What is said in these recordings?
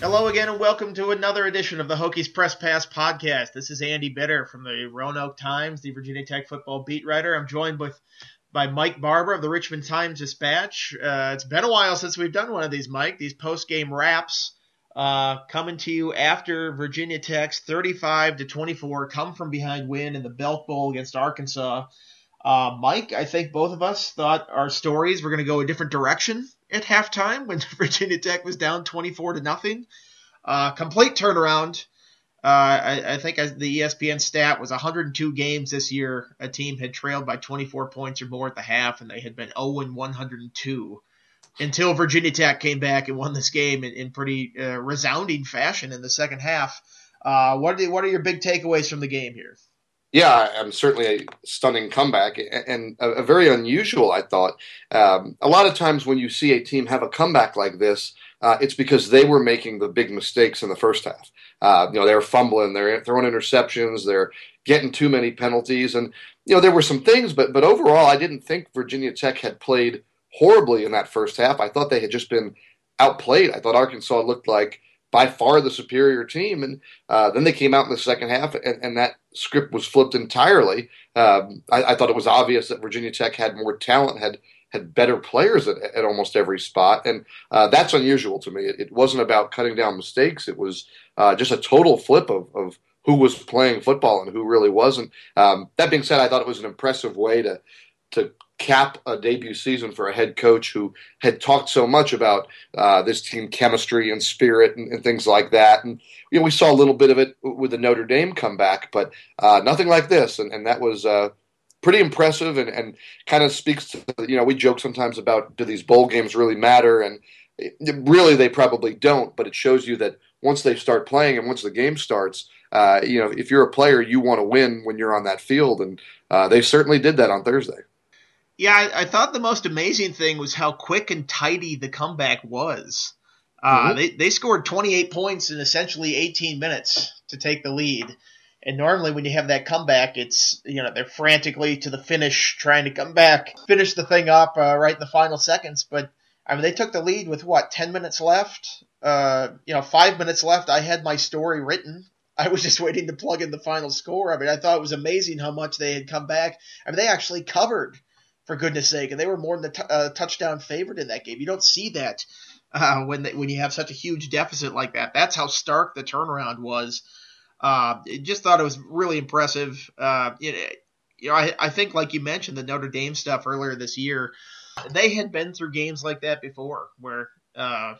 Hello again, and welcome to another edition of the Hokies Press Pass podcast. This is Andy Bitter from the Roanoke Times, the Virginia Tech football beat writer. I'm joined with by Mike Barber of the Richmond Times Dispatch. Uh, it's been a while since we've done one of these, Mike. These post game wraps uh, coming to you after Virginia Tech's 35 to 24 come from behind win in the Belk Bowl against Arkansas. Uh, Mike, I think both of us thought our stories were going to go a different direction at halftime when Virginia Tech was down 24 to nothing. Uh, complete turnaround. Uh, I, I, think the ESPN stat was 102 games this year. A team had trailed by 24 points or more at the half, and they had been 0 102 until Virginia Tech came back and won this game in, in pretty uh, resounding fashion in the second half. Uh, what are the, what are your big takeaways from the game here? Yeah, I'm certainly a stunning comeback and a, a very unusual. I thought um, a lot of times when you see a team have a comeback like this, uh, it's because they were making the big mistakes in the first half. Uh, you know, they're fumbling, they're throwing interceptions, they're getting too many penalties, and you know there were some things, but but overall, I didn't think Virginia Tech had played horribly in that first half. I thought they had just been outplayed. I thought Arkansas looked like by far the superior team. And uh, then they came out in the second half, and, and that script was flipped entirely. Um, I, I, thought it was obvious that Virginia Tech had more talent, had had better players at, at almost every spot, and uh, that's unusual to me. It, it, wasn't about cutting down mistakes; it was uh, just a total flip of, of who was playing football and who really wasn't. Um, that being said, I thought it was an impressive way to to cap a debut season for a head coach who had talked so much about uh, this team chemistry and spirit and, and, things like that. And you know, we saw a little bit of it with the Notre Dame comeback, but uh, nothing like this. And, and that was uh, pretty impressive and, and kind of speaks to you know we joke sometimes about do these bowl games really matter and it, really they probably don't, but it shows you that once they start playing and once the game starts. Uh, you know, if you're a player, you want to win when you're on that field, and uh, they certainly did that on Thursday. Yeah, I, I, thought the most amazing thing was how quick and tidy the comeback was. Uh, mm-hmm. they, they scored 28 points in essentially 18 minutes to take the lead. And normally when you have that comeback, it's, you know, they're frantically to the finish trying to come back, finish the thing up uh, right in the final seconds. But, I mean, they took the lead with what, 10 minutes left? Uh, you know, five minutes left. I had my story written. I was just waiting to plug in the final score. I mean, I thought it was amazing how much they had come back. I mean, they actually covered for goodness sake, and they were more than a t- uh, touchdown favorite in that game. You don't see that uh, when they, when you have such a huge deficit like that. That's how stark the turnaround was. Uh, just thought it was really impressive. Uh, you know, I, I think like you mentioned the Notre Dame stuff earlier this year, they had been through games like that before, where uh,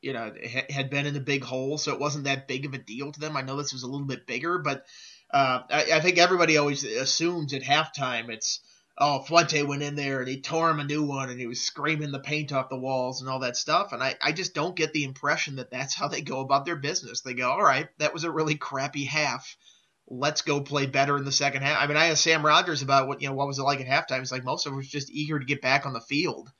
you know had been in a big hole, so it wasn't that big of a deal to them. I know this was a little bit bigger, but uh, I, I think everybody always assumes at halftime it's oh, Fuente went in there and he tore him a new one and he was screaming the paint off the walls and all that stuff. And I, I just don't get the impression that that's how they go about their business. They go, all right, that was a really crappy half. Let's go play better in the second half. I mean, I asked Sam Rogers about what, you know, what was it like at halftime. He's like, most of them was just eager to get back on the field.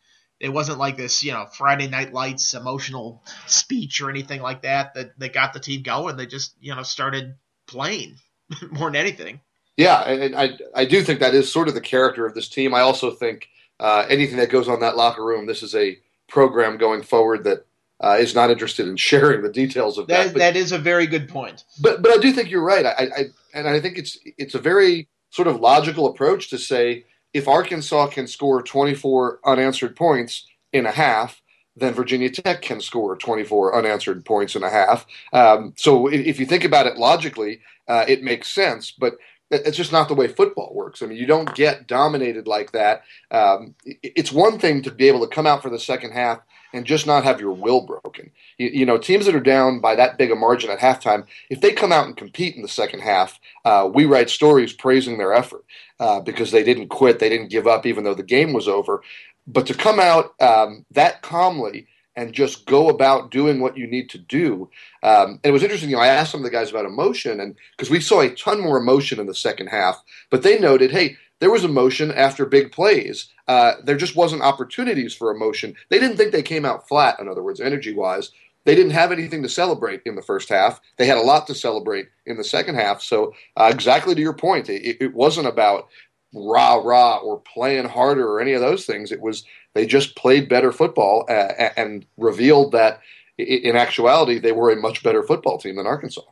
It wasn't like this, you know, Friday Night Lights emotional speech or anything like that that, that got the team going. They just, you know, started playing more than anything. Yeah, and I I do think that is sort of the character of this team. I also think uh, anything that goes on that locker room, this is a program going forward that uh, is not interested in sharing the details of that. That, but, that is a very good point. But but I do think you're right. I, I and I think it's it's a very sort of logical approach to say if Arkansas can score 24 unanswered points in a half, then Virginia Tech can score 24 unanswered points in a half. Um, so if, if, you think about it logically, uh, it makes sense. But it's just not the way football works. I mean, you don't get dominated like that. Um, it's one thing to be able to come out for the second half and just not have your will broken. You, you, know, teams that are down by that big a margin at halftime, if they come out and compete in the second half, uh, we write stories praising their effort uh, because they didn't quit, they didn't give up, even though the game was over. But to come out um, that calmly and just go about doing what you need to do. Um, and it was interesting, you know, I asked some of the guys about emotion, and because we saw a ton more emotion in the second half, but they noted, hey, there was emotion after big plays. Uh, there just wasn't opportunities for emotion. They didn't think they came out flat, in other words, energy wise. they didn't have anything to celebrate in the first half. They had a lot to celebrate in the second half. So, uh, exactly to your point, it, it wasn't about rah rah or playing harder or any of those things. It was they just played better football uh, and revealed that in actuality they were a much better football team than Arkansas.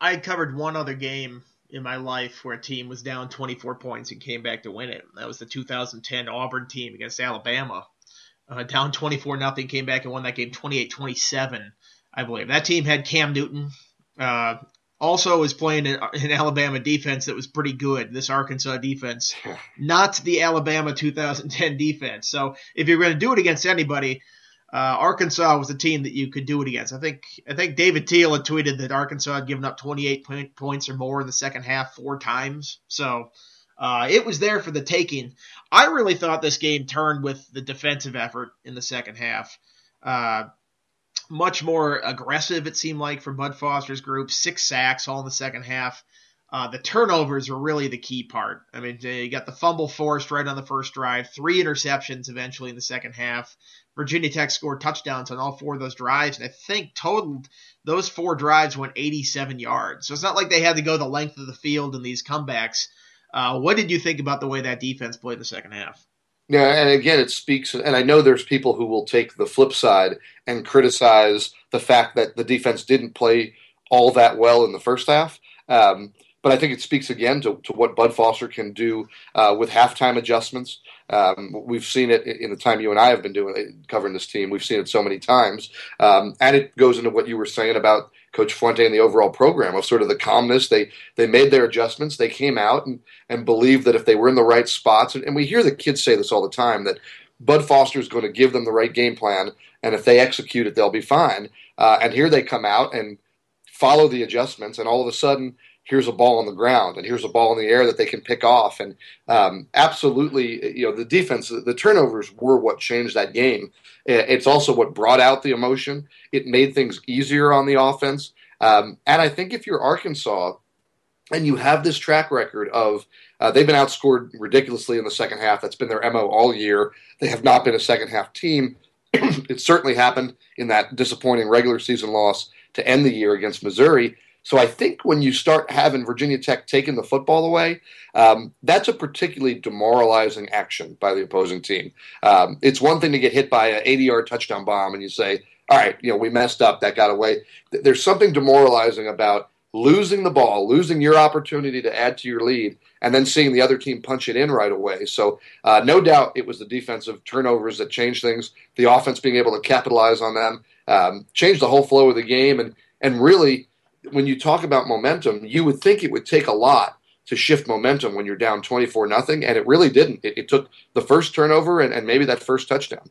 I covered one other game in my life where a team was down 24 points and came back to win it. That was the 2010 Auburn team against Alabama. Uh, down 24 nothing, came back and won that game 28-27, I believe. That team had Cam Newton. Uh, also was playing an, Alabama defense that was pretty good. This Arkansas defense, not the Alabama 2010 defense. So if you're going to do it against anybody, uh, Arkansas was a team that you could do it against. I think I think David Teel had tweeted that Arkansas had given up 28 point, points or more in the second half four times. So uh, it was there for the taking. I really thought this game turned with the defensive effort in the second half. Uh, much more aggressive, it seemed like, from Bud Foster's group. Six sacks all in the second half. Uh, the turnovers were really the key part. I mean, you got the fumble forced right on the first drive, three interceptions eventually in the second half. Virginia Tech scored touchdowns on all four of those drives, and I think totaled those four drives went 87 yards. So it's not like they had to go the length of the field in these comebacks. Uh, what did you think about the way that defense played the second half? Yeah, and again, it speaks, and I know there's people who will take the flip side and criticize the fact that the defense didn't play all that well in the first half. Um, but I think it speaks again to, to what Bud Foster can do uh, with halftime adjustments. Um, we've seen it in the time you and I have been doing covering this team. We've seen it so many times, um, and it goes into what you were saying about Coach Fuente and the overall program of sort of the calmness. They they made their adjustments. They came out and and believed that if they were in the right spots, and, and we hear the kids say this all the time that Bud Foster is going to give them the right game plan, and if they execute it, they'll be fine. Uh, and here they come out and follow the adjustments, and all of a sudden here's a ball on the ground and here's a ball in the air that they can pick off. And um, absolutely, you know, the defense, the turnovers were what changed that game. It's also what brought out the emotion. It made things easier on the offense. Um, and I think if you're Arkansas and you have this track record of uh, they've been outscored ridiculously in the second half, that's been their MO all year. They have not been a second half team. it certainly happened in that disappointing regular season loss to end the year against Missouri. So I think when you start having Virginia Tech taking the football away, um, that's a particularly demoralizing action by the opposing team. Um, it's one thing to get hit by an 80-yard touchdown bomb and you say, "All right, you know, we messed up, that got away." There's something demoralizing about losing the ball, losing your opportunity to add to your lead, and then seeing the other team punch it in right away. So, uh, no doubt it was the defensive turnovers that changed things. The offense being able to capitalize on them um, changed the whole flow of the game, and and really when you talk about momentum, you would think it would take a lot to shift momentum when you're down 24 nothing, and it really didn't. It, it took the first turnover and, and, maybe that first touchdown.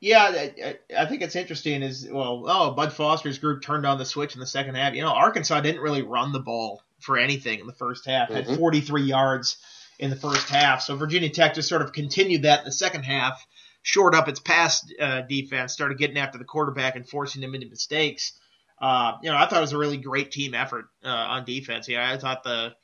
Yeah, I, I, think it's interesting. Is well, oh, Bud Foster's group turned on the switch in the second half. You know, Arkansas didn't really run the ball for anything in the first half. Mm-hmm. Had 43 yards in the first half. So Virginia Tech just sort of continued that in the second half, shored up its pass uh, defense, started getting after the quarterback and forcing him into mistakes. Uh, you know, I thought it was a really great team effort uh, on defense. Yeah, I thought the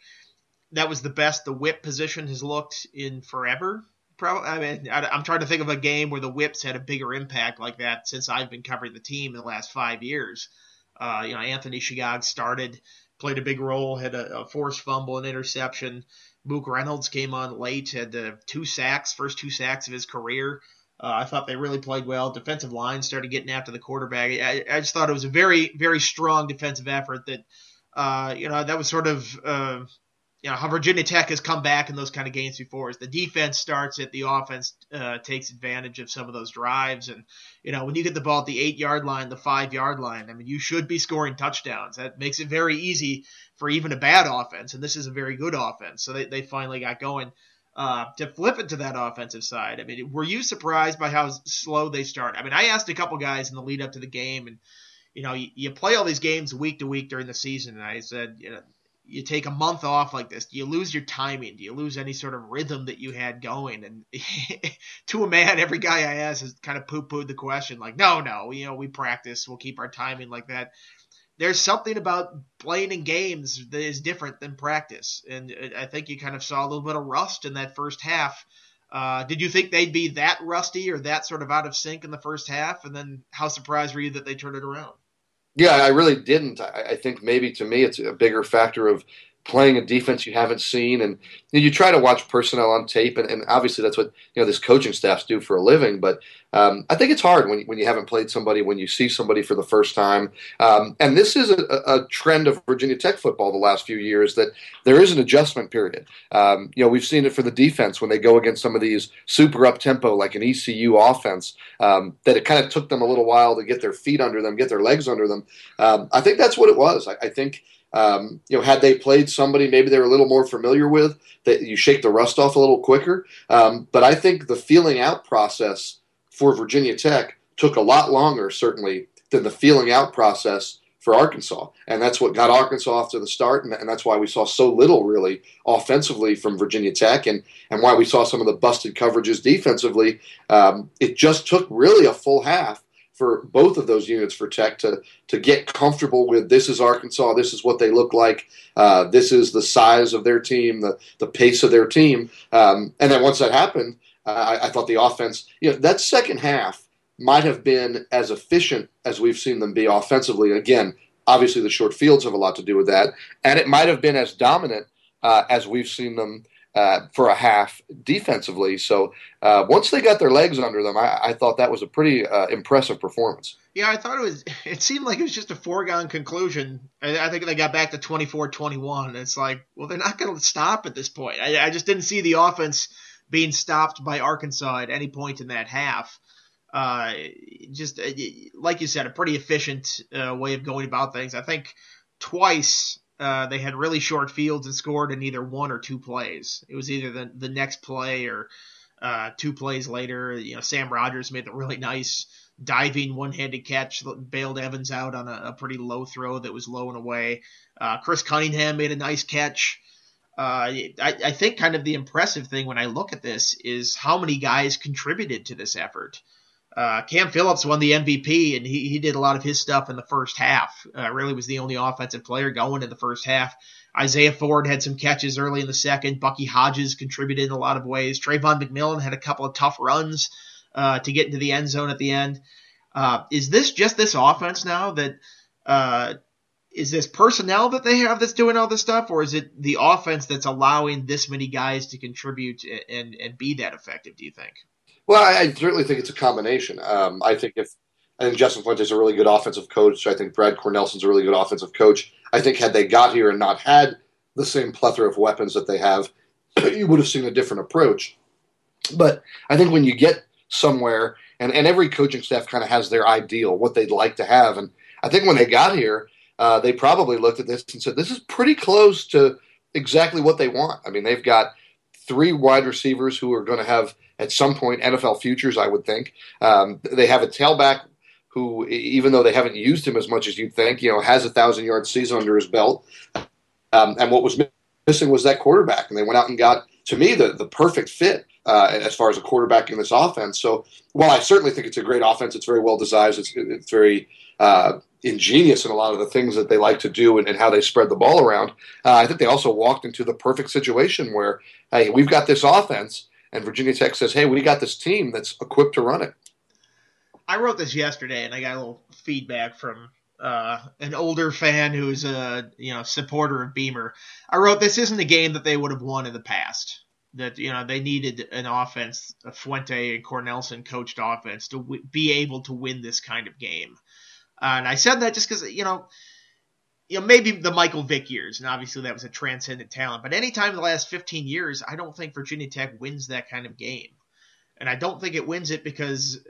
that was the best the whip position has looked in forever. Probably, I mean, I, am trying to think of a game where the whips had a bigger impact like that since I've been covering the team in the last five years. Uh, you know, Anthony Shegog started, played a big role, had a, a forced fumble, and interception. Mook Reynolds came on late, had uh, two sacks, first two sacks of his career. Uh, I thought they really played well. Defensive line started getting after the quarterback. I, I just thought it was a very, very strong defensive effort that, uh, you know, that was sort of, uh, you know, how Virginia Tech has come back in those kind of games before. Is the defense starts it, the offense uh, takes advantage of some of those drives, and you know, when you get the ball at the eight yard line, the five yard line, I mean, you should be scoring touchdowns. That makes it very easy for even a bad offense, and this is a very good offense. So they, they finally got going. Uh, to flip it to that offensive side, I mean, were you surprised by how slow they start? I mean, I asked a couple guys in the lead up to the game, and you know, you, you play all these games week to week during the season, and I said, you know, you take a month off like this, do you lose your timing? Do you lose any sort of rhythm that you had going? And to a man, every guy I asked has kind of poo pooed the question, like, no, no, you know, we practice, we'll keep our timing like that there's something about playing in games that is different than practice, and I think you kind of saw a little bit of rust in that first half. Uh, did you think they'd be that rusty or that sort of out of sync in the first half? And then how surprised were you that they turned it around? Yeah, I really didn't. I, I think maybe to me it's a bigger factor of playing a defense you haven't seen, and you, know, you try to watch personnel on tape, and, and, obviously that's what you know this coaching staffs do for a living. But um, I think it's hard when when you haven't played somebody, when you see somebody for the first time. Um, and this is a, a, trend of Virginia Tech football the last few years that there is an adjustment period. Um, you know, we've seen it for the defense when they go against some of these super up tempo like an ECU offense. Um, that it kind of took them a little while to get their feet under them, get their legs under them. Um, I think that's what it was. I, I think um, you know, had they played somebody maybe they were a little more familiar with, that you shake the rust off a little quicker. Um, but I think the feeling out process for Virginia Tech took a lot longer, certainly, than the feeling out process for Arkansas. And that's what got Arkansas off to the start, and, and that's why we saw so little really offensively from Virginia Tech, and, and why we saw some of the busted coverages defensively. Um, it just took really a full half for both of those units for Tech to to get comfortable with this is Arkansas, this is what they look like, uh, this is the size of their team, the the pace of their team, um, and then once that happened, uh, I, I, thought the offense, you know, that second half might have been as efficient as we've seen them be offensively. Again, obviously the short fields have a lot to do with that, and it might have been as dominant uh, as we've seen them uh, for a half defensively. So uh, once they got their legs under them, I, I thought that was a pretty uh, impressive performance. Yeah, I thought it was. It seemed like it was just a foregone conclusion. I, think they got back to 24-21. It's like, well, they're not going to stop at this point. I, I, just didn't see the offense being stopped by Arkansas at any point in that half. Uh, just uh, like you said, a pretty efficient way of going about things. I think twice uh, they had really short fields and scored in either one or two plays. It was either the the next play or uh, two plays later. You know, Sam Rogers made the really nice diving one-handed catch, bailed Evans out on a, a pretty low throw that was low and away. Uh, Chris Cunningham made a nice catch. Uh, I, I think kind of the impressive thing when I look at this is how many guys contributed to this effort. Uh, Cam Phillips won the MVP, and he, he did a lot of his stuff in the first half. Uh, really was the only offensive player going in the first half. Isaiah Ford had some catches early in the second. Bucky Hodges contributed in a lot of ways. Travon McMillian had a couple of tough runs uh, to get into the end zone at the end. Uh, is this just this offense now that uh, is this personnel that they have that's doing all this stuff, or is it the offense that's allowing this many guys to contribute and and be that effective? Do you think? Well, I, I certainly think it's a combination. Um, I think if I think Justin Fuente is a really good offensive coach. I think Brad Cornelsen's a really good offensive coach. I think had they got here and not had the same plethora of weapons that they have, you would have seen a different approach. But I think when you get somewhere, and, and every coaching staff kind of has their ideal, what they'd like to have. And I think when they got here, uh, they probably looked at this and said, this is pretty close to exactly what they want. I mean, they've got three wide receivers who are going to have at some point NFL futures, I would think. Um, they have a tailback who, even though they haven't used him as much as you'd think, you know, has a thousand yard season under his belt. Um, and what was missing was that quarterback, and they went out and got, to me, the the perfect fit uh, as far as a quarterback in this offense. So while I certainly think it's a great offense, it's very well designed. It's, it's very uh, ingenious in a lot of the things that they like to do and, and how they spread the ball around. Uh, I think they also walked into the perfect situation where, hey, we've got this offense and Virginia Tech says, "Hey, we got this team that's equipped to run it." I wrote this yesterday, and I got a little feedback from uh, an older fan who's a you know supporter of Beamer. I wrote this isn't a game that they would have won in the past. That you know they needed an offense, a Fuente and Cornelsen coached offense to w- be able to win this kind of game. Uh, and I said that just because you know you know, maybe the Michael Vick years, and obviously that was a transcendent talent. But anytime in the last 15 years, I don't think Virginia Tech wins that kind of game. And I don't think it wins it because,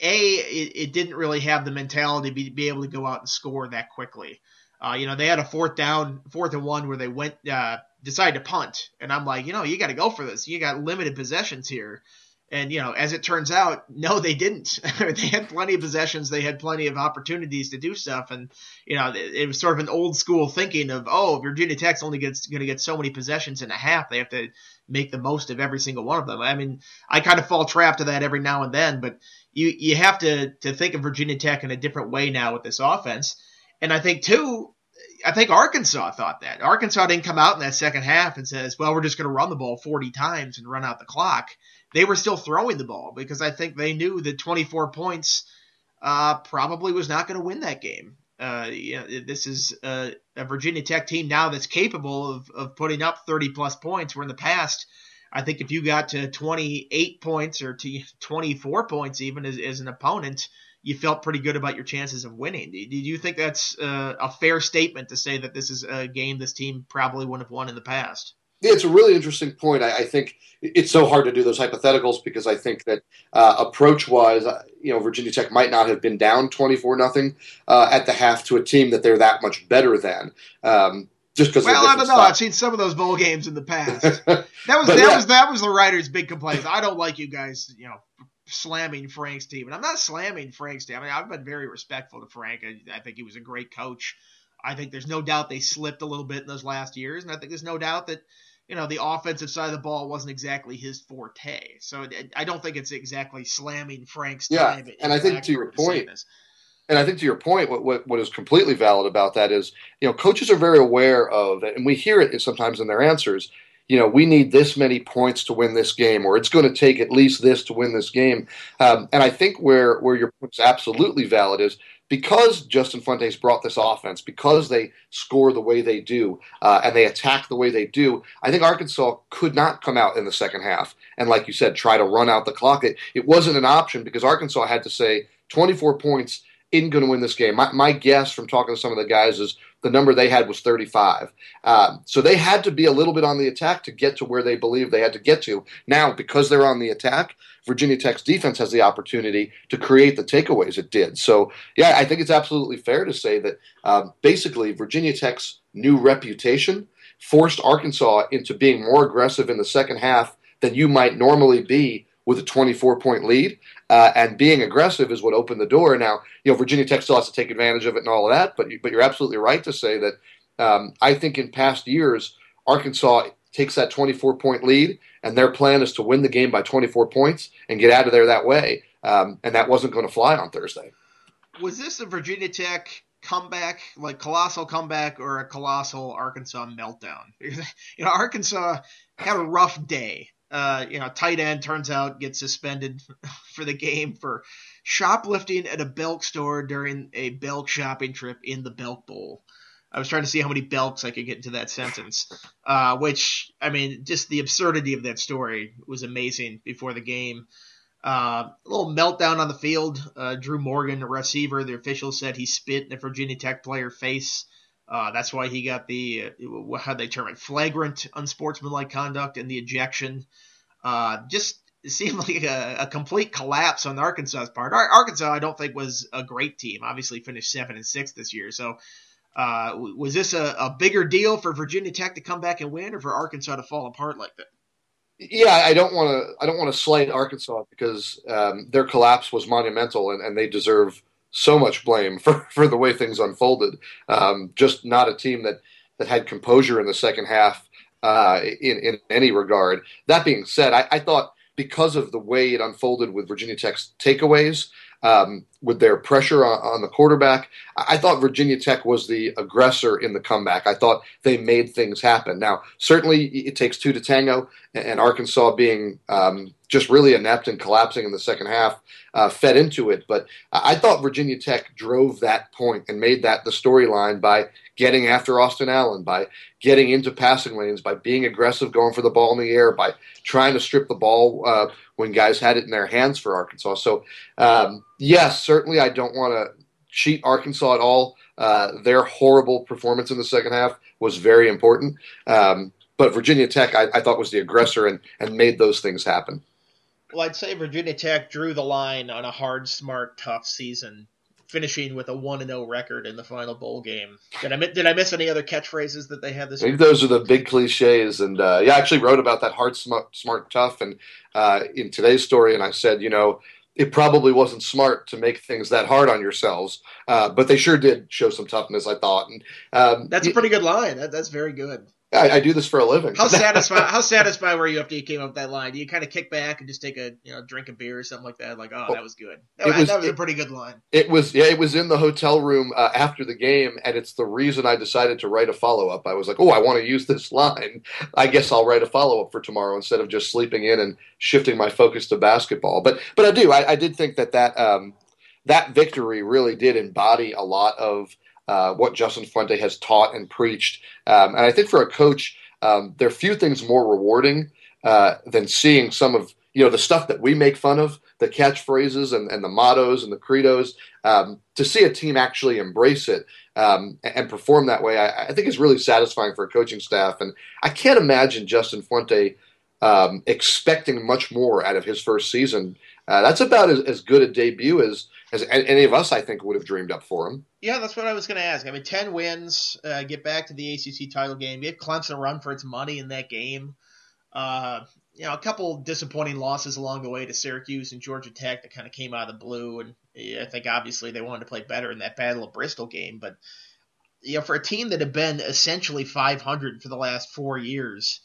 A, it, it didn't really have the mentality to be, be, able to go out and score that quickly. Uh, you know, they had a fourth down, fourth and one where they went, uh, decided to punt. And I'm like, you know, you got to go for this. You got limited possessions here. And you know, as it turns out, no, they didn't. they had plenty of possessions. They had plenty of opportunities to do stuff. And you know, it, it was sort of an old school thinking of, oh, Virginia Tech's only going to get so many possessions in a half. They have to make the most of every single one of them. I mean, I kind of fall trap to that every now and then, but you you have to to think of Virginia Tech in a different way now with this offense. And I think too, I think Arkansas thought that. Arkansas didn't come out in that second half and says, well, we're just going to run the ball 40 times and run out the clock they were still throwing the ball because I think they knew that 24 points uh, probably was not going to win that game. Uh, you know, this is a, a, Virginia Tech team now that's capable of, of putting up 30 plus points. Where in the past, I think if you got to 28 points or to 24 points even as, as an opponent, you felt pretty good about your chances of winning. Do you think that's uh, a fair statement to say that this is a game this team probably wouldn't have won in the past? Yeah, it's a really interesting point. I, I, think it's so hard to do those hypotheticals because I think that uh, approach-wise, uh, you know, Virginia Tech might not have been down twenty-four nothing uh, at the half to a team that they're that much better than. Um, just because. Well, I don't know. Style. I've seen some of those bowl games in the past. that was that yeah. was that was the writers' big complaint. I don't like you guys, you know, slamming Frank's team, and I'm not slamming Frank's team. I mean, I've been very respectful to Frank. I, I, think he was a great coach. I think there's no doubt they slipped a little bit in those last years, and I think there's no doubt that you know the offensive side of the ball wasn't exactly his forte. So I don't think it's exactly slamming Frank's yeah, and I think to your point. And I think to your point, what, what, what is completely valid about that is, you know, coaches are very aware of, and we hear it sometimes in their answers, you know, we need this many points to win this game, or it's going to take at least this to win this game. Um, and I think where where your point is absolutely valid is because Justin Fuente's brought this offense, because they score the way they do, uh, and they attack the way they do. I think Arkansas could not come out in the second half and, like you said, try to run out the clock. It, it wasn't an option because Arkansas had to say 24 points isn't going to win this game. My, my, guess from talking to some of the guys is the number they had was 35. Um, so they had to be a little bit on the attack to get to where they believe they had to get to. Now, because they're on the attack, Virginia Tech's defense has the opportunity to create the takeaways it did. So, yeah, I think it's absolutely fair to say that um, basically Virginia Tech's new reputation forced Arkansas into being more aggressive in the second half than you might normally be with a 24 point lead. Uh, and being aggressive is what opened the door. Now, you know, Virginia Tech still has to take advantage of it and all of that, but but you're absolutely right to say that. Um, I think in past years, Arkansas takes that 24 point lead, and their plan is to win the game by 24 points and get out of there that way. Um, and that wasn't going to fly on Thursday. Was this a Virginia Tech comeback, like colossal comeback, or a colossal Arkansas meltdown? you know, Arkansas had a rough day uh, you know, tight end turns out gets suspended for the game for shoplifting at a Belk store during a Belk shopping trip in the Belk Bowl. I was trying to see how many Belks I could get into that sentence, uh, which I mean, just the absurdity of that story was amazing before the game. Uh, a little meltdown on the field. Uh, Drew Morgan, a receiver, the official said he spit in a Virginia Tech player face. Uh, that's why he got the uh, how they term it flagrant unsportsmanlike conduct and the ejection. Uh, just seemed like a, a, complete collapse on Arkansas's part. Ar- Arkansas, I don't think was a great team. Obviously, finished seven and six this year. So, uh, was this a, a, bigger deal for Virginia Tech to come back and win, or for Arkansas to fall apart like that? Yeah, I don't want to. I don't want to slight Arkansas because um, their collapse was monumental, and, and they deserve so much blame for, for the way things unfolded. Um, just not a team that, that had composure in the second half uh, in, in any regard. That being said, I, I, thought because of the way it unfolded with Virginia Tech's takeaways, um, with their pressure on, on, the quarterback. I thought Virginia Tech was the aggressor in the comeback. I thought they made things happen. Now, certainly it takes two to tango, and Arkansas being um, just really inept and collapsing in the second half uh, fed into it. But I thought Virginia Tech drove that point and made that the storyline by getting after Austin Allen, by getting into passing lanes, by being aggressive, going for the ball in the air, by trying to strip the ball uh, when guys had it in their hands for Arkansas. So, um, yes, certainly I don't want to cheat Arkansas at all. Uh, their horrible performance in the second half was very important. Um, but Virginia Tech, I, I, thought, was the aggressor and, and made those things happen. Well, I'd say Virginia Tech drew the line on a hard, smart, tough season, finishing with a one and zero oh record in the final bowl game. Did I did I miss any other catchphrases that they had this? I think year? those are the big cliches, and uh, yeah, I actually wrote about that hard, smart, smart tough, and uh, in today's story, and I said, you know. It probably wasn't smart to make things that hard on yourselves, uh, but they sure did show some toughness. I thought, and um, that's a pretty good line. That, that's very good. I, I, do this for a living. How satisfied? how satisfied were you after you came up with that line? Do you kind of kick back and just take a you know drink a beer or something like that? Like, oh, that was good. That, was, that was it, a pretty good line. It was. Yeah, it was in the hotel room uh, after the game, and it's the reason I decided to write a follow up. I was like, oh, I want to use this line. I guess I'll write a follow up for tomorrow instead of just sleeping in and shifting my focus to basketball. But but I do. I, I did think that that um, that victory really did embody a lot of uh, what Justin Fuente has taught and preached. Um, and I think for a coach, um, there are few things more rewarding uh, than seeing some of you know the stuff that we make fun of, the catchphrases and, and the mottos and the credos. Um, to see a team actually embrace it um, and, and, perform that way, I, I, think is really satisfying for a coaching staff. And I can't imagine Justin Fuente um, expecting much more out of his first season. Uh, that's about as, as, good a debut as as any of us, I think, would have dreamed up for him. Yeah, that's what I was going to ask. I mean, ten wins, uh, get back to the ACC title game, give Clemson a run for its money in that game. Uh, you know, a couple disappointing losses along the way to Syracuse and Georgia Tech that kind of came out of the blue, and I think obviously they wanted to play better in that Battle of Bristol game. But you know, for a team that had been essentially 500 for the last four years,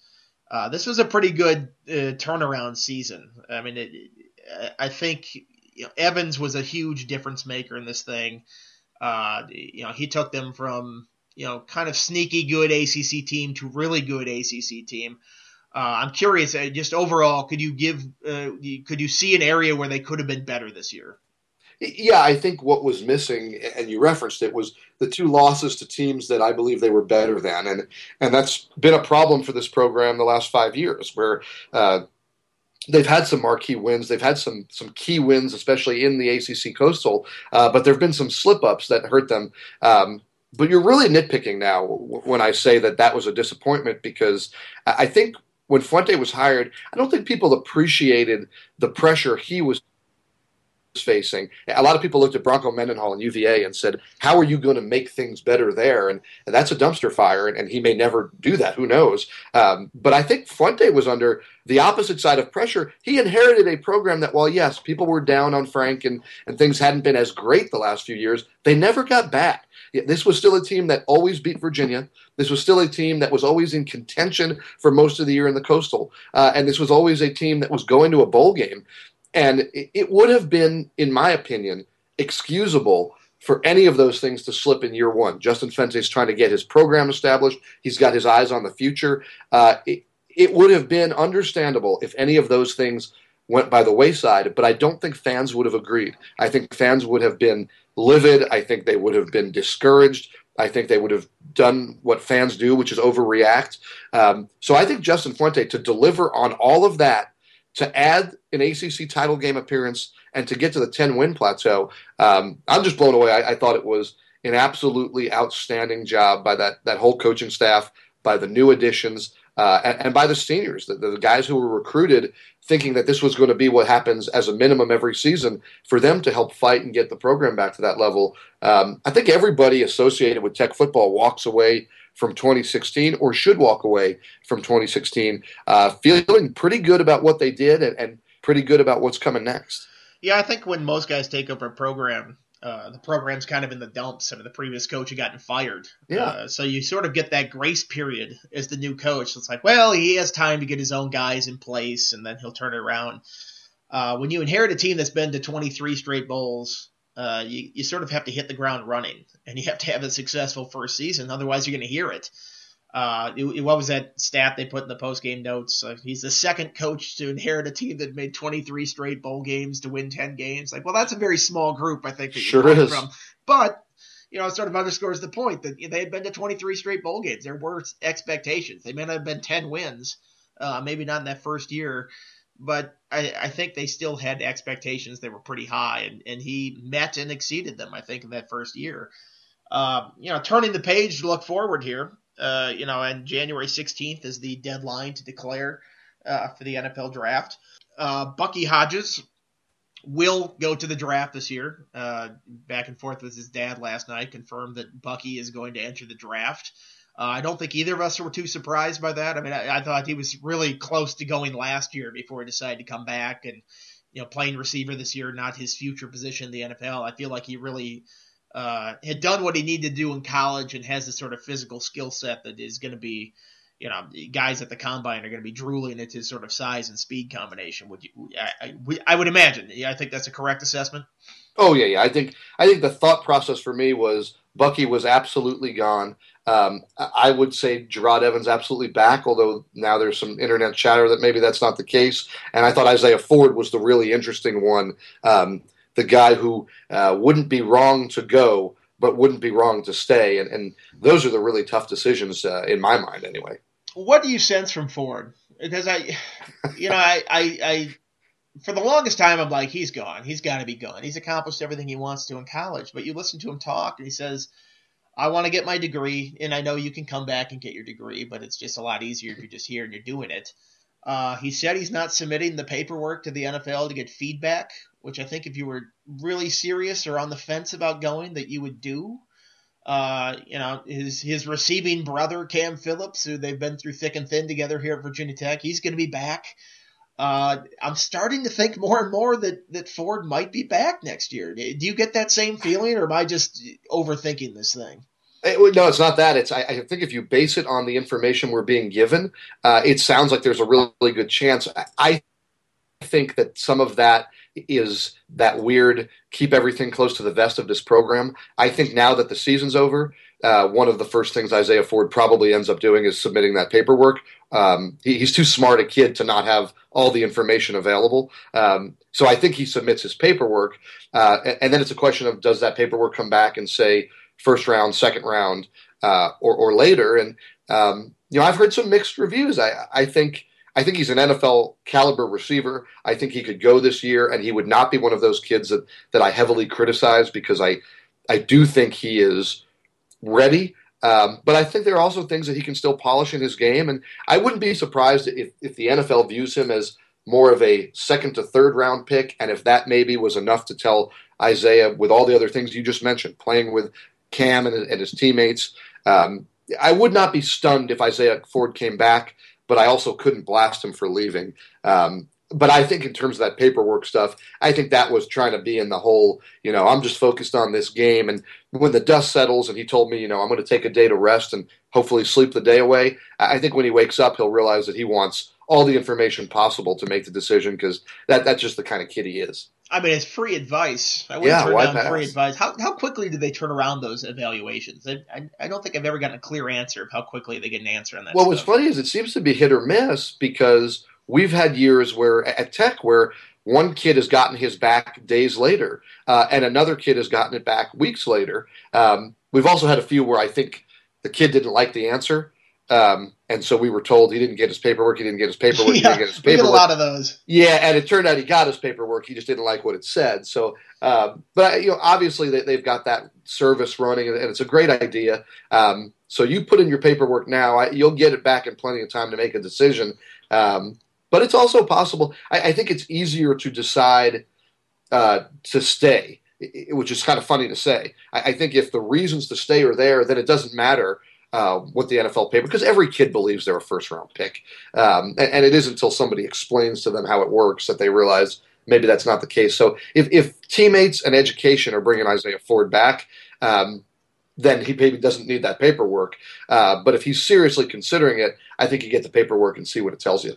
uh, this was a pretty good uh, turnaround season. I mean, it, I think you know, Evans was a huge difference maker in this thing. Uh, you know, he took them from you know kind of sneaky good ACC team to really good ACC team. Uh, I'm curious, uh, just overall, could you give, uh, could you see an area where they could have been better this year? Yeah, I think what was missing, and you referenced it, was the two losses to teams that I believe they were better than, and and that's been a problem for this program the last five years, where uh, they've had some marquee wins, they've had some some key wins, especially in the ACC Coastal, uh, but there have been some slip ups that hurt them. Um, but you're really nitpicking now when I say that that was a disappointment because I think when Fuente was hired, I don't think people appreciated the pressure he was facing. A lot of people looked at Bronco Mendenhall and UVA and said, "How are you going to make things better there?" And, and that's a dumpster fire, and, and, he may never do that. Who knows? Um, but I think Fuente was under the opposite side of pressure. He inherited a program that, while yes, people were down on Frank and and things hadn't been as great the last few years, they never got back. This was still a team that always beat Virginia. This was still a team that was always in contention for most of the year in the Coastal, uh, and this was always a team that was going to a bowl game. And it would have been, in my opinion, excusable for any of those things to slip in year one. Justin Fuente is trying to get his program established. He's got his eyes on the future. Uh, it, it would have been understandable if any of those things went by the wayside, but I don't think fans would have agreed. I think fans would have been livid. I think they would have been discouraged. I think they would have done what fans do, which is overreact. Um, so I think Justin Fuente to deliver on all of that to add an ACC title game appearance and to get to the 10 win plateau, um, I'm just blown away. I, I, thought it was an absolutely outstanding job by that, that whole coaching staff, by the new additions, uh, and, and, by the seniors, the, the, guys who were recruited thinking that this was going to be what happens as a minimum every season for them to help fight and get the program back to that level. Um, I think everybody associated with Tech football walks away from 2016 or should walk away from 2016 uh, feeling pretty good about what they did and, and, pretty good about what's coming next. Yeah, I think when most guys take over a program, uh, the program's kind of in the dumps and the previous coach had gotten fired. Yeah. Uh, so you sort of get that grace period as the new coach. It's like, well, he has time to get his own guys in place and then he'll turn it around. Uh, when you inherit a team that's been to 23 straight bowls, uh, you, you sort of have to hit the ground running, and you have to have a successful first season. Otherwise, you're going to hear it. Uh, what was that stat they put in the post game notes? Uh, he's the second coach to inherit a team that made 23 straight bowl games to win 10 games. Like, well, that's a very small group, I think. That sure is. From. But you know, it sort of underscores the point that they had been to 23 straight bowl games. There were expectations. They may not have been 10 wins, uh, maybe not in that first year, but I, I, think they still had expectations that were pretty high, and, and he met and exceeded them. I think in that first year. Uh, you know, turning the page to look forward here. Uh, you know, and January 16th is the deadline to declare uh, for the NFL draft. Uh, Bucky Hodges will go to the draft this year. Uh, back and forth with his dad last night, confirmed that Bucky is going to enter the draft. Uh, I don't think either of us were too surprised by that. I mean, I, I, thought he was really close to going last year before he decided to come back and, you know, playing receiver this year, not his future position in the NFL. I feel like he really uh, had done what he needed to do in college and has the sort of physical skill set that is going to be, you know, guys at the combine are going to be drooling at his sort of size and speed combination. Would you? I, I, I would imagine. Yeah, I think that's a correct assessment. Oh yeah, yeah. I think I think the thought process for me was Bucky was absolutely gone. Um, I would say Jerod Evans absolutely back, although now there's some internet chatter that maybe that's not the case. And I thought Isaiah Ford was the really interesting one, um, the guy who uh, wouldn't be wrong to go, but wouldn't be wrong to stay. And, and those are the really tough decisions uh, in my mind, anyway. What do you sense from Ford? Because I, you know, I, I, I, for the longest time, I'm like, he's gone. He's got to be gone. He's accomplished everything he wants to in college. But you listen to him talk, and he says, I want to get my degree, and I know you can come back and get your degree, but it's just a lot easier if you're just here and you're doing it. Uh, he said he's not submitting the paperwork to the NFL to get feedback, which I think if you were really serious or on the fence about going, that you would do. Uh, you know, his his receiving brother Cam Phillips, who they've been through thick and thin together here at Virginia Tech, he's going to be back. Uh, I'm starting to think more and more that, that Ford might be back next year. Do you get that same feeling, or am I just overthinking this thing? It, no, it's not that. It's I, I, think if you base it on the information we're being given, uh, it sounds like there's a really, really good chance. I, I think that some of that is that weird keep everything close to the vest of this program. I think now that the season's over, uh, one of the first things Isaiah Ford probably ends up doing is submitting that paperwork. Um, he, he's too smart a kid to not have all the information available. Um, so I think he submits his paperwork, uh, and, and, then it's a question of does that paperwork come back and say first round, second round, uh, or, or later. And um, you know, I've heard some mixed reviews. I, I think I think he's an NFL caliber receiver. I think he could go this year, and he would not be one of those kids that that I heavily criticize because I I do think he is ready. Um, but I think there are also things that he can still polish in his game, and I wouldn't be surprised if, if the NFL views him as more of a second to third round pick, and if that maybe was enough to tell Isaiah, with all the other things you just mentioned, playing with Cam and, and his teammates. Um, I would not be stunned if Isaiah Ford came back, but I also couldn't blast him for leaving. Um, but I think in terms of that paperwork stuff, I think that was trying to be in the whole, you know, I'm just focused on this game. And when the dust settles and he told me, you know, I'm going to take a day to rest and hopefully sleep the day away, I think when he wakes up, he'll realize that he wants all the information possible to make the decision because that, that's just the kind of kid he is. I mean, it's free advice. I wouldn't yeah, turn down pass? free advice. How, how quickly do they turn around those evaluations? I, I, I, don't think I've ever gotten a clear answer of how quickly they get an answer on that. Well, stuff. what's funny is it seems to be hit or miss because we've had years where at Tech where one kid has gotten his back days later, uh, and another kid has gotten it back weeks later. Um, we've also had a few where I think the kid didn't like the answer, um, and so we were told he didn't get his paperwork. He didn't get his paperwork. He didn't get his paperwork. We get a lot of those. Yeah, and it turned out he got his paperwork. He just didn't like what it said. So, um, but you know, obviously they, have got that service running, and it's a great idea. Um, so you put in your paperwork now. I, you'll get it back in plenty of time to make a decision. Um, but it's also possible. I, I, think it's easier to decide uh, to stay, which is kind of funny to say. I, I think if the reasons to stay are there, then it doesn't matter uh, what the NFL paper because every kid believes they're a first round pick, um, and, and, it isn't until somebody explains to them how it works that they realize maybe that's not the case. So if, if teammates and education are bringing Isaiah Ford back. Um, then he maybe doesn't need that paperwork. Uh, but if he's seriously considering it, I think you get the paperwork and see what it tells you.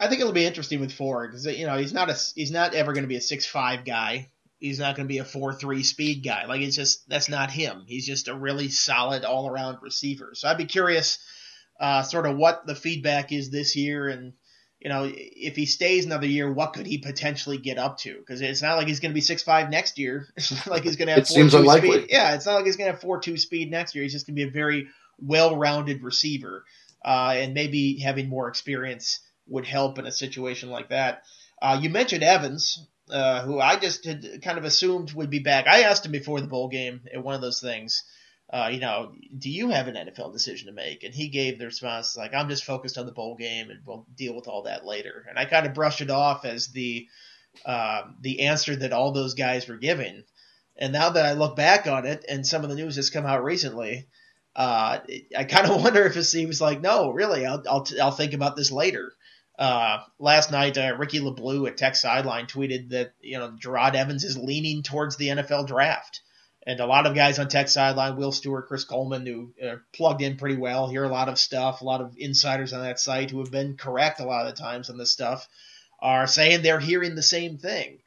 I think it'll be interesting with Ford because you know he's not a he's not ever going to be a six five guy he's not going to be a four three speed guy. Like it's just that's not him. He's just a really solid all around receiver. So I'd be curious, uh, sort of what the feedback is this year, and you know if he stays another year, what could he potentially get up to? Because it's not like he's going to be six five next year. It's not like he's going to have. It four, seems unlikely. Speed. Yeah, it's not like he's going to have four two speed next year. He's just going to be a very well rounded receiver, uh, and maybe having more experience would help in a situation like that. Uh, you mentioned Evans, uh, who I just had kind of assumed would be back. I asked him before the bowl game at one of those things, uh, you know, do you have an NFL decision to make? And he gave the response like, I'm just focused on the bowl game and we'll deal with all that later. And I kind of brushed it off as the uh, the answer that all those guys were giving. And now that I look back on it, and some of the news has come out recently, uh, I kind of wonder if it seems like, no, really, I'll I'll, I'll think about this later. Uh, last night, uh, Ricky LaBlue at Tech Sideline tweeted that you know Jerod Evans is leaning towards the NFL draft, and a lot of guys on Tech Sideline, Will Stewart, Chris Coleman, who uh, plugged in pretty well, hear a lot of stuff. A lot of insiders on that site who have been correct a lot of the times on this stuff are saying they're hearing the same thing.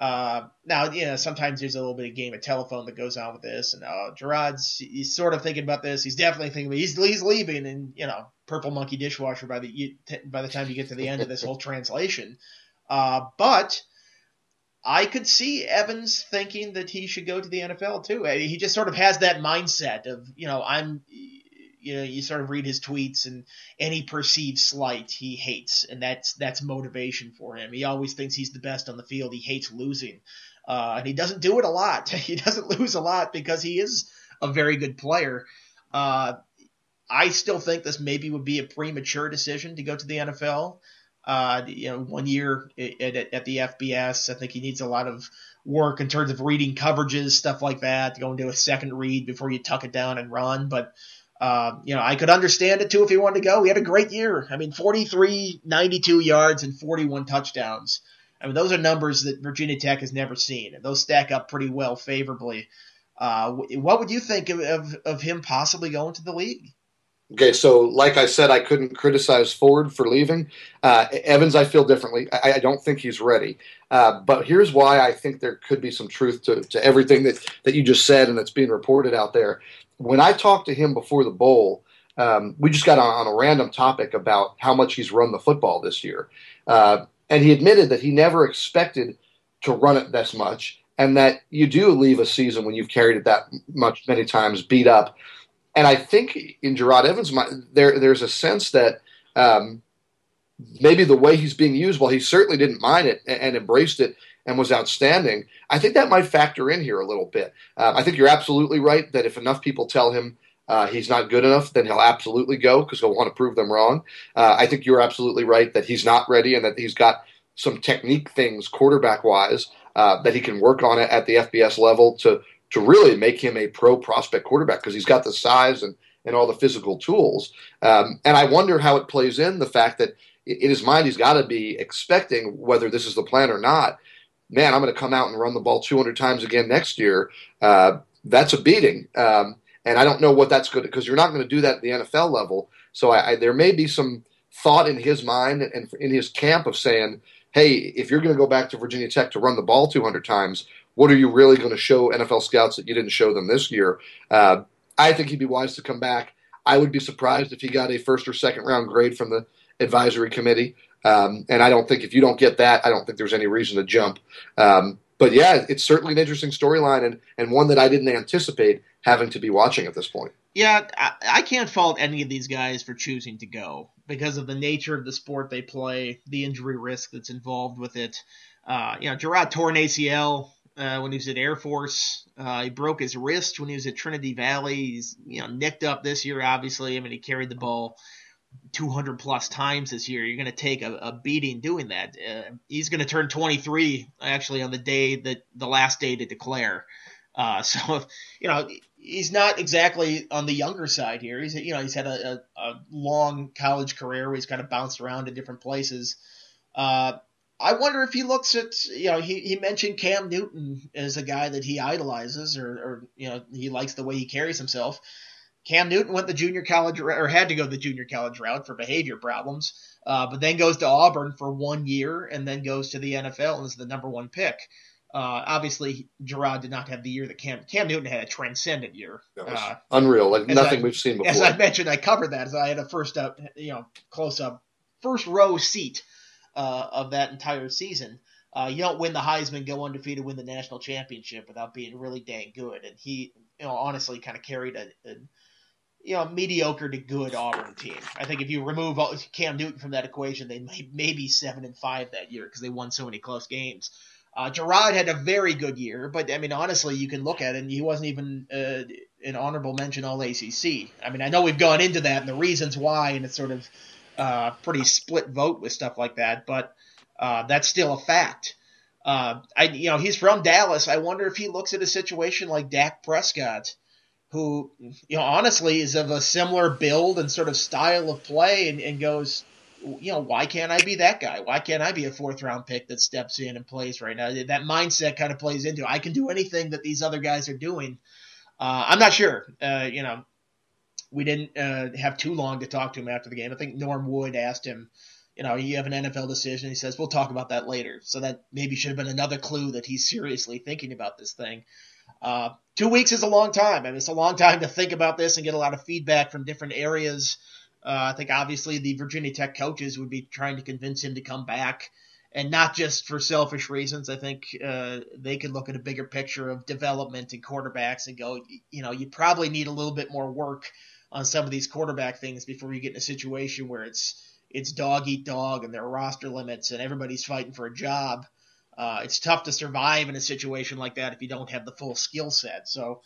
Uh, now, you know, sometimes there's a little bit of game of telephone that goes on with this, and uh, Jerod's he's sort of thinking about this. He's definitely thinking he's he's leaving, and you know, purple monkey dishwasher by the, by the time you get to the end of this whole translation. Uh, but, I could see Evans thinking that he should go to the NFL too. He just sort of has that mindset of, you know, I'm, you know, you sort of read his tweets and any perceived slight he hates, and that's that's motivation for him. He always thinks he's the best on the field. He hates losing, uh, and he doesn't do it a lot. He doesn't lose a lot because he is a very good player. Uh, I still think this maybe would be a premature decision to go to the NFL. Uh, you know, one year at, at, the FBS, I think he needs a lot of work in terms of reading coverages, stuff like that. to Go and do a second read before you tuck it down and run. But uh, you know, I could understand it too if he wanted to go. He had a great year. I mean, 43, 92 yards and 41 touchdowns. I mean, those are numbers that Virginia Tech has never seen, and those stack up pretty well favorably. Uh, what would you think of, of, of him possibly going to the league? Okay, so like I said, I couldn't criticize Ford for leaving. Uh, Evans, I feel differently. I, I don't think he's ready. Uh, but here's why I think there could be some truth to, to everything that, that you just said and that's being reported out there. When I talked to him before the bowl, um, we just got on, on, a random topic about how much he's run the football this year. Uh, and he admitted that he never expected to run it this much and that you do leave a season when you've carried it that much many times beat up and I think in Jerod Evans, there there's a sense that um, maybe the way he's being used, while he certainly didn't mind it and, and, embraced it and was outstanding, I think that might factor in here a little bit. Uh, I think you're absolutely right that if enough people tell him uh, he's not good enough, then he'll absolutely go because he'll want to prove them wrong. Uh, I think you're absolutely right that he's not ready and that he's got some technique things quarterback wise uh, that he can work on it at the FBS level to to really make him a pro prospect quarterback because he's got the size and, and all the physical tools. Um, and I wonder how it plays in the fact that in his mind he's got to be expecting whether this is the plan or not. Man, I'm going to come out and run the ball 200 times again next year. Uh, that's a beating. Um, and I don't know what that's good because you're not going to do that at the NFL level. So I, I, there may be some thought in his mind and in his camp of saying, hey, if you're going to go back to Virginia Tech to run the ball 200 times, what are you really going to show NFL scouts that you didn't show them this year? Uh, I think he'd be wise to come back. I would be surprised if he got a first or second round grade from the advisory committee. Um, and I don't think if you don't get that, I don't think there's any reason to jump. Um, but yeah, it's certainly an interesting storyline and, and one that I didn't anticipate having to be watching at this point. Yeah, I, I, can't fault any of these guys for choosing to go because of the nature of the sport they play, the injury risk that's involved with it. Uh, you know, Jerod tore an ACL uh, when he was at Air Force. Uh, he broke his wrist when he was at Trinity Valley. He's you know nicked up this year, obviously. I mean, he carried the ball 200 plus times this year. You're going to take a, a, beating doing that. Uh, he's going to turn 23 actually on the day that the last day to declare. Uh, so you know he's not exactly on the younger side here. He's you know he's had a, a, a long college career where he's kind of bounced around in different places. Uh, I wonder if he looks at you know he, he mentioned Cam Newton as a guy that he idolizes or, or you know he likes the way he carries himself. Cam Newton went the junior college or had to go the junior college route for behavior problems, uh, but then goes to Auburn for one year and then goes to the NFL and is the number one pick. Uh, obviously, Jerod did not have the year that Cam Cam Newton had a transcendent year. Uh, unreal, like nothing I, we've seen before. As I mentioned, I covered that as I had a first up, you know, close up, first row seat uh, of that entire season. Uh, you don't win the Heisman, go undefeated, win the national championship without being really dang good. And he, you know, honestly kind of carried a, a you know, mediocre to good Auburn team. I think if you remove Cam Newton from that equation, they may, may be seven and five that year because they won so many close games. Uh, Jerod had a very good year, but I mean, honestly, you can look at it, and he wasn't even uh, an honorable mention All ACC. I mean, I know we've gone into that and the reasons why, and it's sort of uh, pretty split vote with stuff like that, but uh, that's still a fact. Uh, I, you know, he's from Dallas. I wonder if he looks at a situation like Dak Prescott, who, you know, honestly is of a similar build and sort of style of play, and, and goes, you know, why can't I be that guy? Why can't I be a fourth round pick that steps in and plays right now? That mindset kind of plays into I can do anything that these other guys are doing. Uh, I'm not sure. Uh, you know, we didn't uh, have too long to talk to him after the game. I think Norm Wood asked him, you know, you have an NFL decision. He says, we'll talk about that later. So that maybe should have been another clue that he's seriously thinking about this thing. Uh, two weeks is a long time. I mean, it's a long time to think about this and get a lot of feedback from different areas. Uh, I think obviously the Virginia Tech coaches would be trying to convince him to come back and not just for selfish reasons. I think uh, they could look at a bigger picture of development and quarterbacks and go, you know, you probably need a little bit more work on some of these quarterback things before you get in a situation where it's it's dog eat dog and there are roster limits and everybody's fighting for a job. Uh, it's tough to survive in a situation like that if you don't have the full skill set. So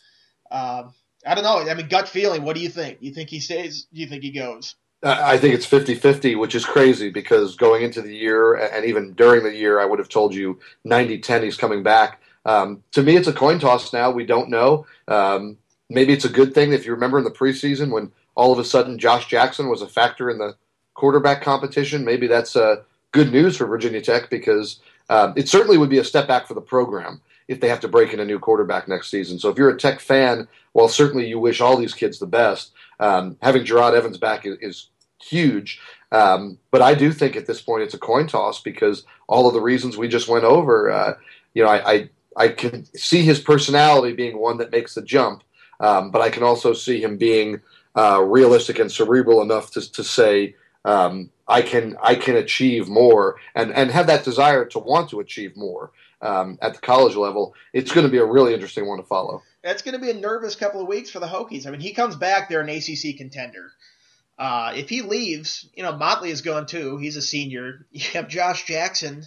uh, I don't know. I mean, gut feeling. What do you think? You think he stays? Do you think he goes? I think it's 50 50, which is crazy because going into the year and even during the year, I would have told you 90 10 he's coming back. Um, to me, it's a coin toss now. We don't know. Um, maybe it's a good thing if you remember in the preseason when all of a sudden Josh Jackson was a factor in the quarterback competition. Maybe that's uh, good news for Virginia Tech because um, it certainly would be a step back for the program if they have to break in a new quarterback next season. So if you're a Tech fan, while certainly you wish all these kids the best, um, having Jerod Evans back is, is huge. Um, but I do think at this point it's a coin toss because all of the reasons we just went over. Uh, you know, I, I, I can see his personality being one that makes the jump, um, but I can also see him being uh, realistic and cerebral enough to, to say um, I can I can achieve more and and have that desire to want to achieve more um, at the college level. It's going to be a really interesting one to follow. That's going to be a nervous couple of weeks for the Hokies. I mean, he comes back; they're an ACC contender. Uh, if he leaves, you know, Motley is going too. He's a senior. You have Josh Jackson,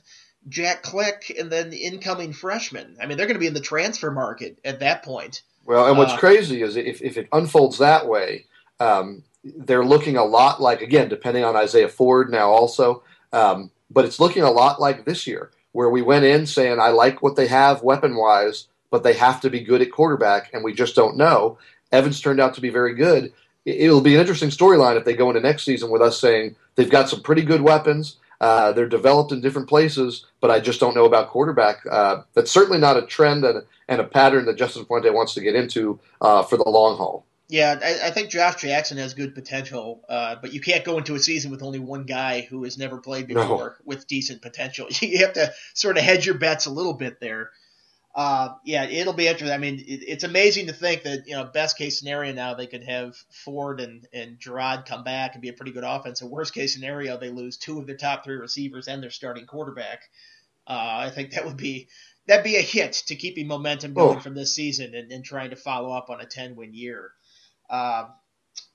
Jack Click, and then the incoming freshman. I mean, they're going to be in the transfer market at that point. Well, and what's uh, crazy is if, if it unfolds that way, um, they're looking a lot like, again, depending on Isaiah Ford now also, um, but it's looking a lot like this year, where we went in saying, I like what they have weapon wise, but they have to be good at quarterback, and we just don't know. Evans turned out to be very good it'll be an interesting storyline if they go into next season with us saying they've got some pretty good weapons. Uh, they're developed in different places, but I just don't know about quarterback. Uh, that's certainly not a trend and, and, a pattern that Justin Fuente wants to get into uh, for the long haul. Yeah, I, I, think Josh Jackson has good potential, uh, but you can't go into a season with only one guy who has never played before no. with decent potential. You have to sort of hedge your bets a little bit there uh, yeah, it'll be interesting. I mean, it, it's amazing to think that you know, best case scenario now they could have Ford and and Jerod come back and be a pretty good offense. And worst case scenario, they lose two of their top three receivers and their starting quarterback. Uh, I think that would be that'd be a hit to keeping momentum going oh. from this season and, and, trying to follow up on a ten win year. Uh,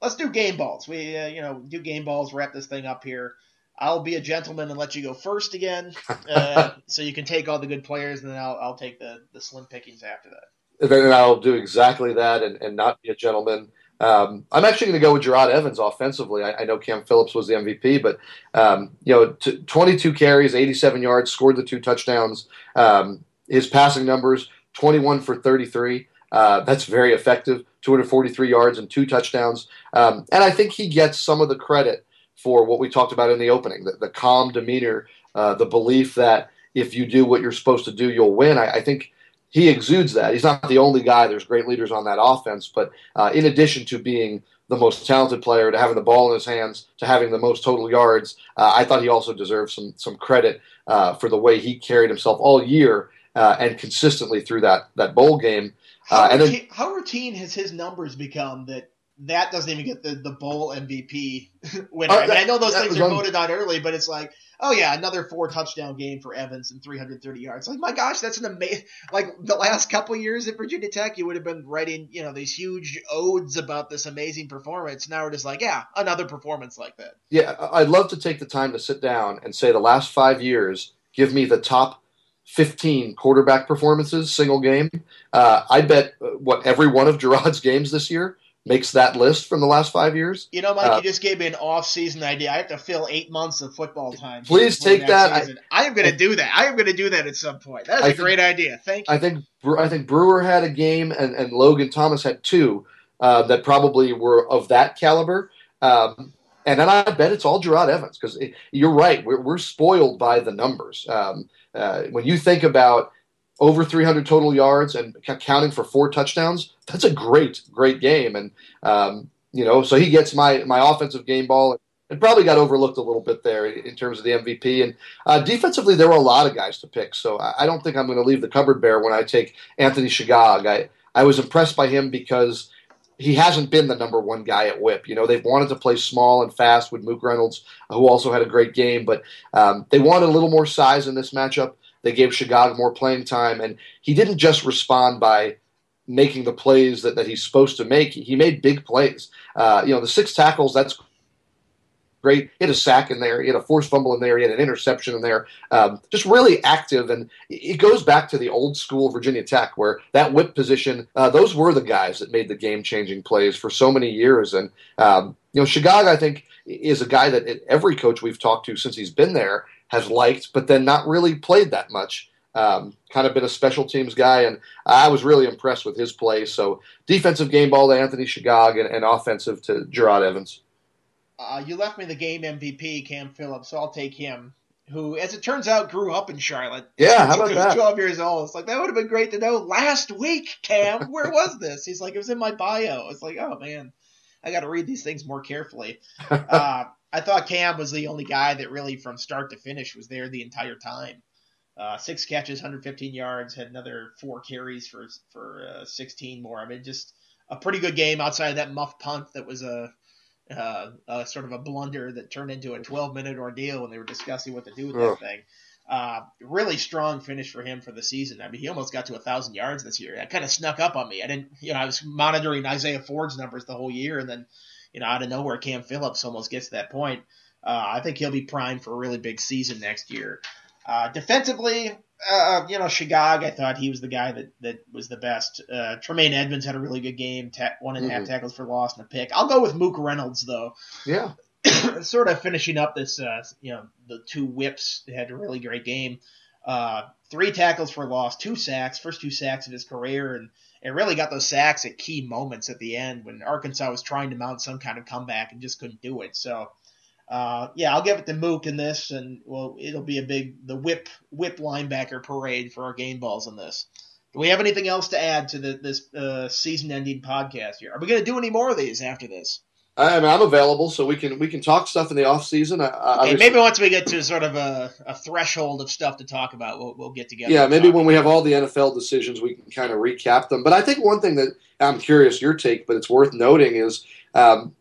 let's do game balls. We uh, you know do game balls. Wrap this thing up here. I'll be a gentleman and let you go first again, uh, so you can take all the good players, and then I'll, I'll take the, the slim pickings after that. And then I'll do exactly that and, and not be a gentleman. Um, I'm actually going to go with Jerod Evans offensively. I, I, know Cam Phillips was the MVP, but um, you know, t- 22 carries, 87 yards, scored the two touchdowns. Um, his passing numbers: 21 for 33. Uh, that's very effective. 243 yards and two touchdowns. Um, and I think he gets some of the credit for what we talked about in the opening the, the calm demeanor, uh, the belief that if you do what you're supposed to do, you'll win. I, I, think he exudes that. He's not the only guy. There's great leaders on that offense, but uh, in addition to being the most talented player, to having the ball in his hands, to having the most total yards, uh, I thought he also deserved some some credit uh, for the way he carried himself all year uh, and consistently through that that bowl game. Uh, how, routine, then, how routine has his numbers become that that doesn't even get the, the bowl MVP winner. Uh, I, mean, I know those things are voted on early, but it's like, oh yeah, another four touchdown game for Evans and 330 yards. Like my gosh, that's an amazing. Like the last couple years at Virginia Tech, you would have been writing, you know, these huge odes about this amazing performance. Now we're just like, yeah, another performance like that. Yeah, I'd love to take the time to sit down and say the last five years, give me the top 15 quarterback performances, single game. Uh, I bet uh, what every one of Jerod's games this year makes that list from the last five years. You know, Mike, uh, you just gave me an off-season idea. I have to fill eight months of football time. Please take that. I, I, am going to do that. I am going to do that at some point. That's a think, great idea. Thank you. I think I think Brewer had a game, and, and Logan Thomas had two uh, that probably were of that caliber. Um, and then I bet it's all Jerod Evans because you're right. We're, we're spoiled by the numbers. Um, uh, when you think about over 300 total yards and counting for four touchdowns. That's a great, great game. And, um, you know, so he gets my, my offensive game ball and probably got overlooked a little bit there in terms of the MVP. And uh, defensively, there were a lot of guys to pick. So I don't think I'm going to leave the cupboard bare when I take Anthony Shegog. I, I was impressed by him because he hasn't been the number one guy at whip. You know, they've wanted to play small and fast with Mook Reynolds, who also had a great game, but um, they wanted a little more size in this matchup. They gave Shegog more playing time, and he didn't just respond by making the plays that, that he's supposed to make. He made big plays. Uh, you know, the six tackles, that's great. He had a sack in there. He had a forced fumble in there. He had an interception in there. Um, just really active. And it goes back to the old school Virginia Tech where that whip position, uh, those were the guys that made the game changing plays for so many years. And, um, you know, Shegog, I think, is a guy that every coach we've talked to since he's been there has liked, but then not really played that much. Um, kind of been a special teams guy, and I was really impressed with his play. So defensive game ball to Anthony Shegog and, and offensive to Jerod Evans. Uh, you left me the game MVP, Cam Phillips, so I'll take him. Who, as it turns out, grew up in Charlotte. Yeah, how about he was that? 12 years old. It's like, that would have been great to know last week, Cam. Where was this? He's like, it was in my bio. It's like, oh, man, I got to read these things more carefully. uh, I thought Cam was the only guy that really, from start to finish, was there the entire time. Uh, six catches, 115 yards, had another four carries for for uh, 16 more. I mean, just a pretty good game outside of that muff punt that was a uh, uh, sort of a blunder that turned into a 12 minute ordeal when they were discussing what to do with that thing. Uh, really strong finish for him for the season. I mean, he almost got to a thousand yards this year. That kind of snuck up on me. I didn't, you know, I was monitoring Isaiah Ford's numbers the whole year, and then, you know, out of nowhere, Cam Phillips almost gets to that point. Uh, I think he'll be primed for a really big season next year. Uh, defensively, uh, you know, Shegog, I thought he was the guy that, that was the best. Uh, Tremaine Edmunds had a really good game, ta- one and a half mm-hmm. tackles for loss and a pick. I'll go with Mook Reynolds though. Yeah. sort of finishing up this, uh, you know, the two whips had a really great game. Uh, three tackles for loss, two sacks, first two sacks of his career, and it really got those sacks at key moments at the end when Arkansas was trying to mount some kind of comeback and just couldn't do it. So uh, yeah, I'll give it to Mook in this, and well, it'll be a big the whip whip linebacker parade for our game balls in this. Do we have anything else to add to the, this uh, season-ending podcast here? Are we going to do any more of these after this? I mean, I'm available, so we can we can talk stuff in the off season. okay, maybe once we get to sort of a, a threshold of stuff to talk about, we'll, we'll get together. Yeah, maybe when we have all the NFL decisions, we can kind of recap them. But I think one thing that I'm curious your take, but it's worth noting is um,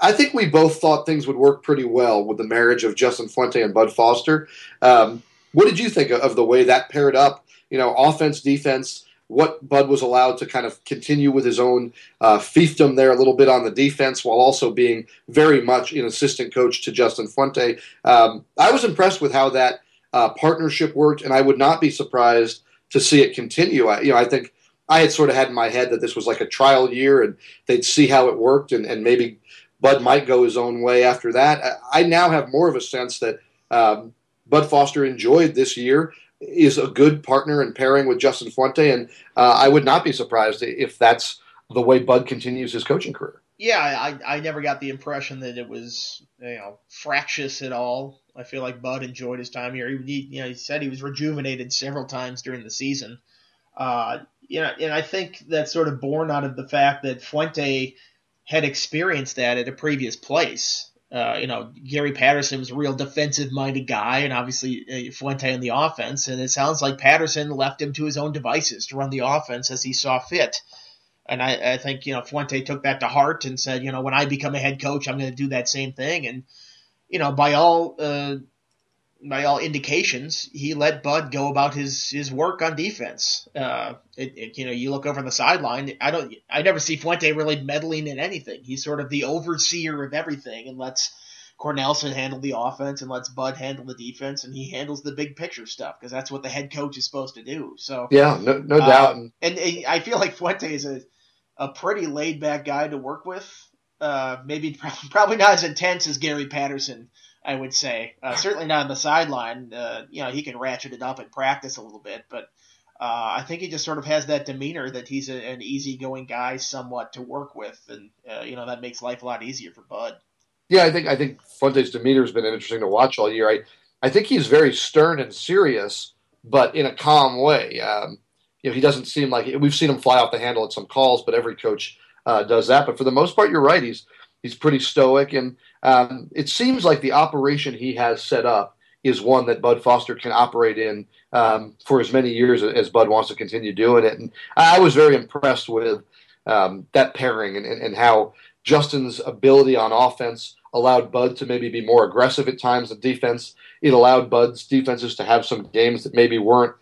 I think we both thought things would work pretty well with the marriage of Justin Fuente and Bud Foster. Um, what did you think of the way that paired up? You know, offense, defense. What Bud was allowed to kind of continue with his own uh, fiefdom there a little bit on the defense, while also being very much an assistant coach to Justin Fuente. Um, I was impressed with how that uh, partnership worked, and I would not be surprised to see it continue. I, you know, I think I had sort of had in my head that this was like a trial year, and they'd see how it worked, and, and maybe Bud might go his own way after that. I now have more of a sense that um, Bud Foster enjoyed this year, is a good partner and pairing with Justin Fuente, and uh, I would not be surprised if that's the way Bud continues his coaching career. Yeah, I, I never got the impression that it was you know fractious at all. I feel like Bud enjoyed his time here. He, you know, he said he was rejuvenated several times during the season. Uh, you know, and I think that's sort of born out of the fact that Fuente had experienced that at a previous place. Uh, you know, Gary Patterson was a real defensive minded guy, and obviously uh, Fuente in the offense. And it sounds like Patterson left him to his own devices to run the offense as he saw fit. And I, I think, you know, Fuente took that to heart and said, you know, when I become a head coach, I'm going to do that same thing. And, you know, by all uh, by all indications, he let Bud go about his, his work on defense. Uh, it, it, you know, you look over on the sideline. I don't, I never see Fuente really meddling in anything. He's sort of the overseer of everything, and lets Cornelsen handle the offense and lets Bud handle the defense, and he handles the big picture stuff because that's what the head coach is supposed to do. So yeah, no, no uh, doubt. And, and I feel like Fuente is a a pretty laid back guy to work with. Uh, maybe probably not as intense as Gary Patterson I would say. Uh, certainly not on the sideline. Uh, you know, he can ratchet it up and practice a little bit, but uh, I think he just sort of has that demeanor that he's a, an easygoing guy, somewhat to work with, and uh, you know that makes life a lot easier for Bud. Yeah, I think I think Fuente's demeanor has been interesting to watch all year. I I think he's very stern and serious, but in a calm way. Um, you know, he doesn't seem like we've seen him fly off the handle at some calls, but every coach uh, does that. But for the most part, you're right. He's he's pretty stoic, and um, it seems like the operation he has set up is one that Bud Foster can operate in um, for as many years as Bud wants to continue doing it. And I was very impressed with um, that pairing and, and, how Justin's ability on offense allowed Bud to maybe be more aggressive at times in defense. It allowed Bud's defenses to have some games that maybe weren't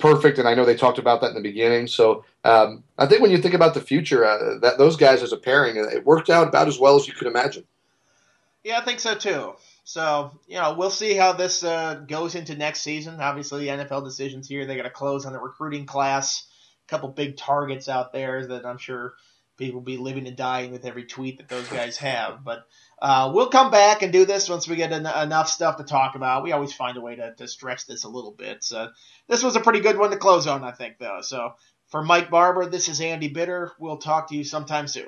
perfect, and I know they talked about that in the beginning. So um, I think when you think about the future, uh, that those guys as a pairing, it worked out about as well as you could imagine. Yeah, I think so too. So you know, we'll see how this uh, goes into next season. Obviously, the NFL decisions here. They got to close on the recruiting class. A couple big targets out there that I'm sure people will be living and dying with every tweet that those guys have. But uh, we'll come back and do this once we get en- enough stuff to talk about. We always find a way to, to stretch this a little bit. So this was a pretty good one to close on, I think, though. So for Mike Barber, this is Andy Bitter. We'll talk to you sometime soon.